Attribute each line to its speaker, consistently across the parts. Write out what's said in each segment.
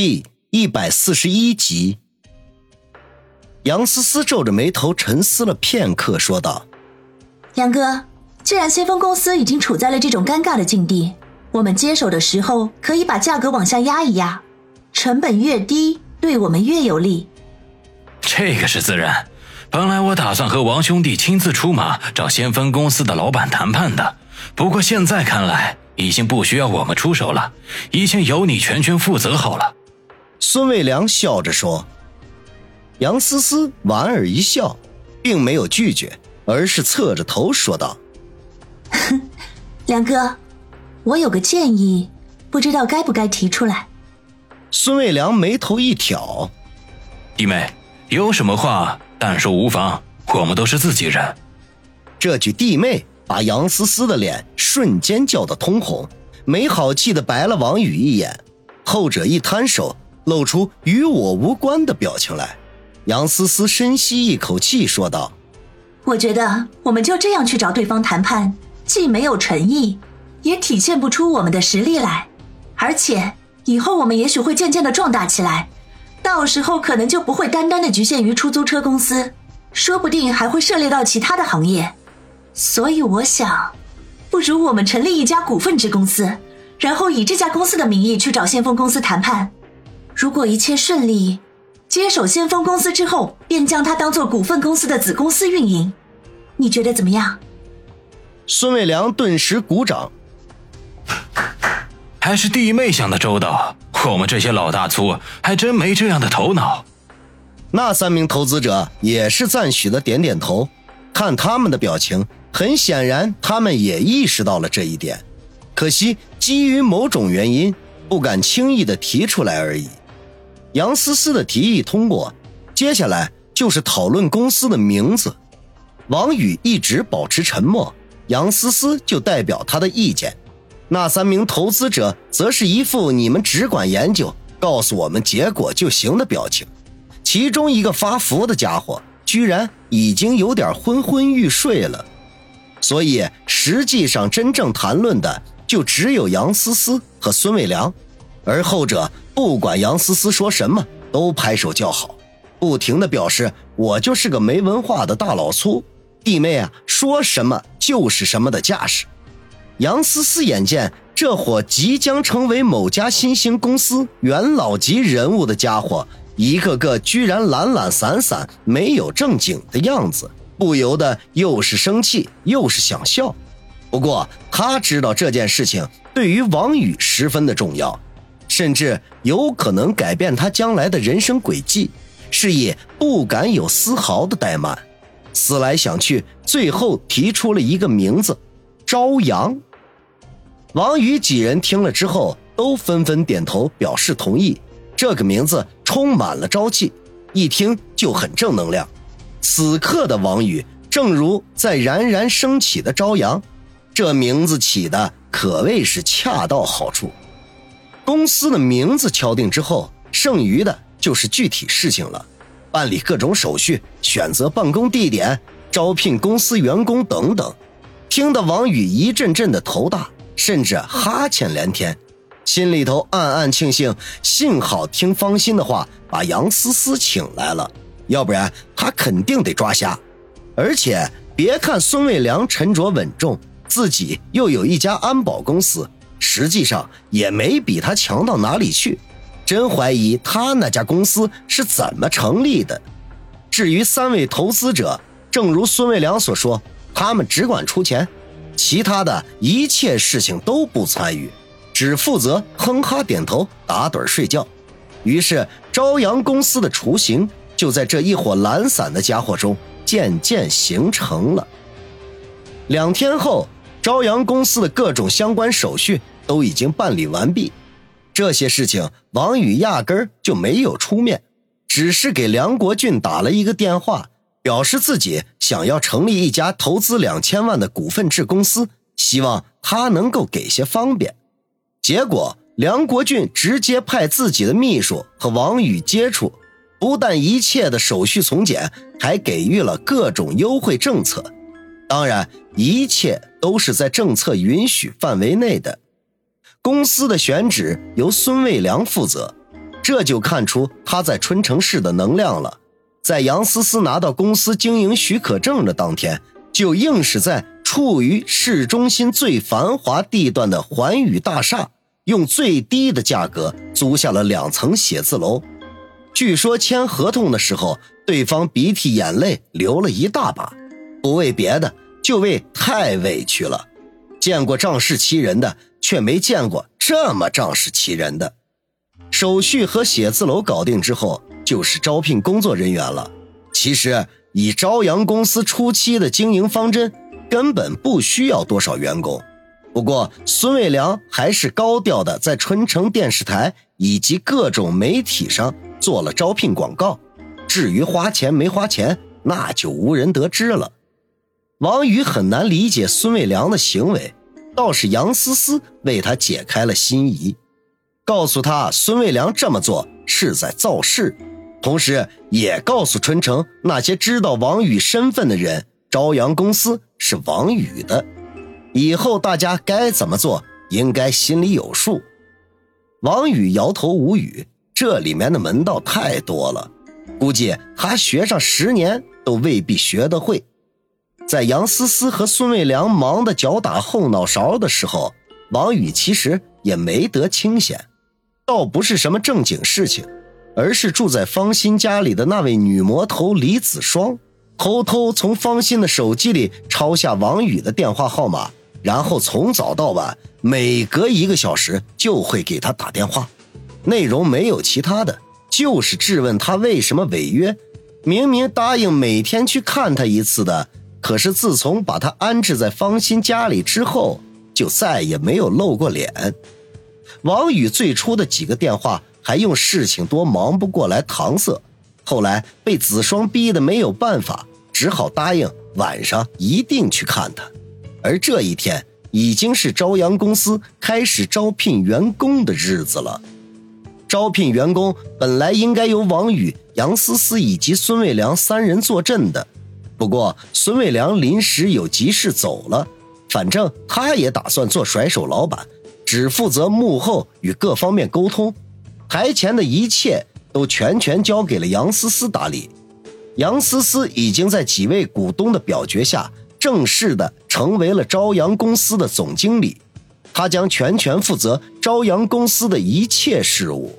Speaker 1: 第一百四十一集，杨思思皱着眉头沉思了片刻，说道：“
Speaker 2: 杨哥，既然先锋公司已经处在了这种尴尬的境地，我们接手的时候可以把价格往下压一压，成本越低，对我们越有利。”
Speaker 3: 这个是自然。本来我打算和王兄弟亲自出马找先锋公司的老板谈判的，不过现在看来已经不需要我们出手了，已经由你全权负责好了。
Speaker 1: 孙卫良笑着说：“杨思思莞尔一笑，并没有拒绝，而是侧着头说道：‘
Speaker 2: 梁哥，我有个建议，不知道该不该提出来。’
Speaker 1: 孙卫良眉头一挑：‘
Speaker 3: 弟妹，有什么话但说无妨，我们都是自己人。’
Speaker 1: 这句‘弟妹’把杨思思的脸瞬间叫得通红，没好气的白了王宇一眼，后者一摊手。”露出与我无关的表情来，杨思思深吸一口气说道：“
Speaker 2: 我觉得我们就这样去找对方谈判，既没有诚意，也体现不出我们的实力来。而且以后我们也许会渐渐的壮大起来，到时候可能就不会单单的局限于出租车公司，说不定还会涉猎到其他的行业。所以我想，不如我们成立一家股份制公司，然后以这家公司的名义去找先锋公司谈判。”如果一切顺利，接手先锋公司之后，便将它当做股份公司的子公司运营，你觉得怎么样？
Speaker 1: 孙卫良顿时鼓掌，
Speaker 3: 还是弟妹想的周到，我们这些老大粗还真没这样的头脑。
Speaker 1: 那三名投资者也是赞许的点点头，看他们的表情，很显然他们也意识到了这一点，可惜基于某种原因，不敢轻易的提出来而已。杨思思的提议通过，接下来就是讨论公司的名字。王宇一直保持沉默，杨思思就代表他的意见。那三名投资者则是一副你们只管研究，告诉我们结果就行的表情。其中一个发福的家伙，居然已经有点昏昏欲睡了。所以实际上真正谈论的就只有杨思思和孙卫良，而后者。不管杨思思说什么，都拍手叫好，不停的表示我就是个没文化的大老粗，弟妹啊，说什么就是什么的架势。杨思思眼见这伙即将成为某家新兴公司元老级人物的家伙，一个个居然懒懒散散、没有正经的样子，不由得又是生气又是想笑。不过他知道这件事情对于王宇十分的重要。甚至有可能改变他将来的人生轨迹，是以不敢有丝毫的怠慢。思来想去，最后提出了一个名字：朝阳。王宇几人听了之后，都纷纷点头表示同意。这个名字充满了朝气，一听就很正能量。此刻的王宇，正如在冉冉升起的朝阳，这名字起的可谓是恰到好处。公司的名字敲定之后，剩余的就是具体事情了，办理各种手续、选择办公地点、招聘公司员工等等。听得王宇一阵阵的头大，甚至哈欠连天，心里头暗暗庆幸，幸好听方心的话把杨思思请来了，要不然他肯定得抓瞎。而且别看孙卫良沉着稳重，自己又有一家安保公司。实际上也没比他强到哪里去，真怀疑他那家公司是怎么成立的。至于三位投资者，正如孙卫良所说，他们只管出钱，其他的一切事情都不参与，只负责哼哈点头、打盹睡觉。于是，朝阳公司的雏形就在这一伙懒散的家伙中渐渐形成了。两天后。朝阳公司的各种相关手续都已经办理完毕，这些事情王宇压根儿就没有出面，只是给梁国俊打了一个电话，表示自己想要成立一家投资两千万的股份制公司，希望他能够给些方便。结果梁国俊直接派自己的秘书和王宇接触，不但一切的手续从简，还给予了各种优惠政策。当然，一切都是在政策允许范围内的。公司的选址由孙卫良负责，这就看出他在春城市的能量了。在杨思思拿到公司经营许可证的当天，就硬是在处于市中心最繁华地段的环宇大厦，用最低的价格租下了两层写字楼。据说签合同的时候，对方鼻涕眼泪流了一大把，不为别的，就为太委屈了。见过仗势欺人的，却没见过这么仗势欺人的。手续和写字楼搞定之后。就是招聘工作人员了。其实以朝阳公司初期的经营方针，根本不需要多少员工。不过孙卫良还是高调的在春城电视台以及各种媒体上做了招聘广告。至于花钱没花钱，那就无人得知了。王宇很难理解孙卫良的行为，倒是杨思思为他解开了心疑，告诉他孙卫良这么做是在造势。同时，也告诉春城那些知道王宇身份的人，朝阳公司是王宇的，以后大家该怎么做，应该心里有数。王宇摇头无语，这里面的门道太多了，估计他学上十年都未必学得会。在杨思思和孙卫良忙得脚打后脑勺的时候，王宇其实也没得清闲，倒不是什么正经事情。而是住在方心家里的那位女魔头李子双，偷偷从方心的手机里抄下王宇的电话号码，然后从早到晚，每隔一个小时就会给他打电话，内容没有其他的，就是质问他为什么违约。明明答应每天去看他一次的，可是自从把他安置在方心家里之后，就再也没有露过脸。王宇最初的几个电话。还用事情多忙不过来搪塞，后来被子双逼得没有办法，只好答应晚上一定去看他。而这一天已经是朝阳公司开始招聘员工的日子了。招聘员工本来应该由王宇、杨思思以及孙卫良三人坐镇的，不过孙卫良临时有急事走了，反正他也打算做甩手老板，只负责幕后与各方面沟通。台前的一切都全权交给了杨思思打理。杨思思已经在几位股东的表决下，正式的成为了朝阳公司的总经理。他将全权负责朝阳公司的一切事务。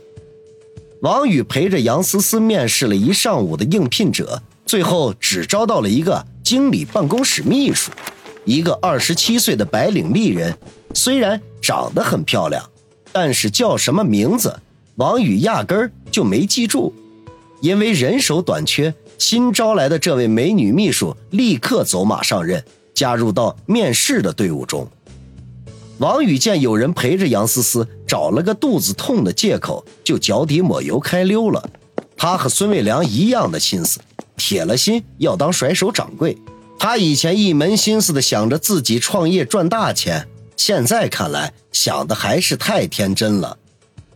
Speaker 1: 王宇陪着杨思思面试了一上午的应聘者，最后只招到了一个经理办公室秘书，一个二十七岁的白领丽人。虽然长得很漂亮，但是叫什么名字？王宇压根儿就没记住，因为人手短缺，新招来的这位美女秘书立刻走马上任，加入到面试的队伍中。王宇见有人陪着杨思思，找了个肚子痛的借口，就脚底抹油开溜了。他和孙卫良一样的心思，铁了心要当甩手掌柜。他以前一门心思的想着自己创业赚大钱，现在看来想的还是太天真了。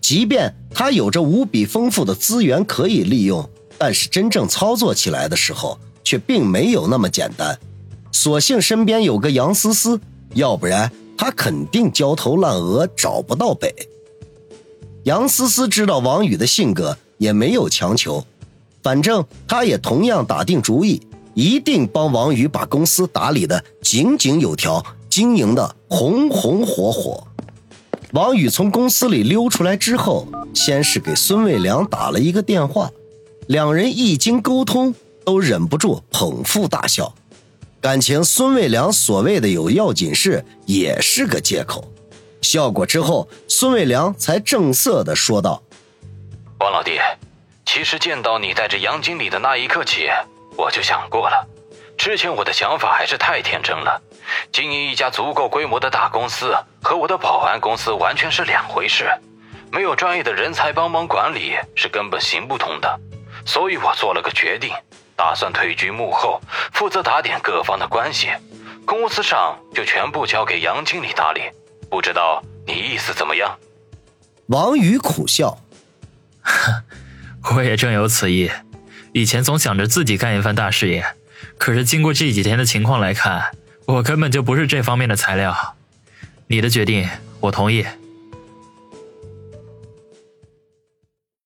Speaker 1: 即便他有着无比丰富的资源可以利用，但是真正操作起来的时候，却并没有那么简单。所幸身边有个杨思思，要不然他肯定焦头烂额，找不到北。杨思思知道王宇的性格，也没有强求，反正他也同样打定主意，一定帮王宇把公司打理的井井有条，经营的红红火火。王宇从公司里溜出来之后，先是给孙卫良打了一个电话，两人一经沟通，都忍不住捧腹大笑。感情孙卫良所谓的有要紧事也是个借口。笑过之后，孙卫良才正色的说道：“
Speaker 3: 王老弟，其实见到你带着杨经理的那一刻起，我就想过了，之前我的想法还是太天真了。”经营一家足够规模的大公司和我的保安公司完全是两回事，没有专业的人才帮忙管理是根本行不通的。所以我做了个决定，打算退居幕后，负责打点各方的关系，公司上就全部交给杨经理打理。不知道你意思怎么样？
Speaker 1: 王宇苦笑，
Speaker 4: 我也正有此意。以前总想着自己干一番大事业，可是经过这几天的情况来看。我根本就不是这方面的材料，你的决定我同意。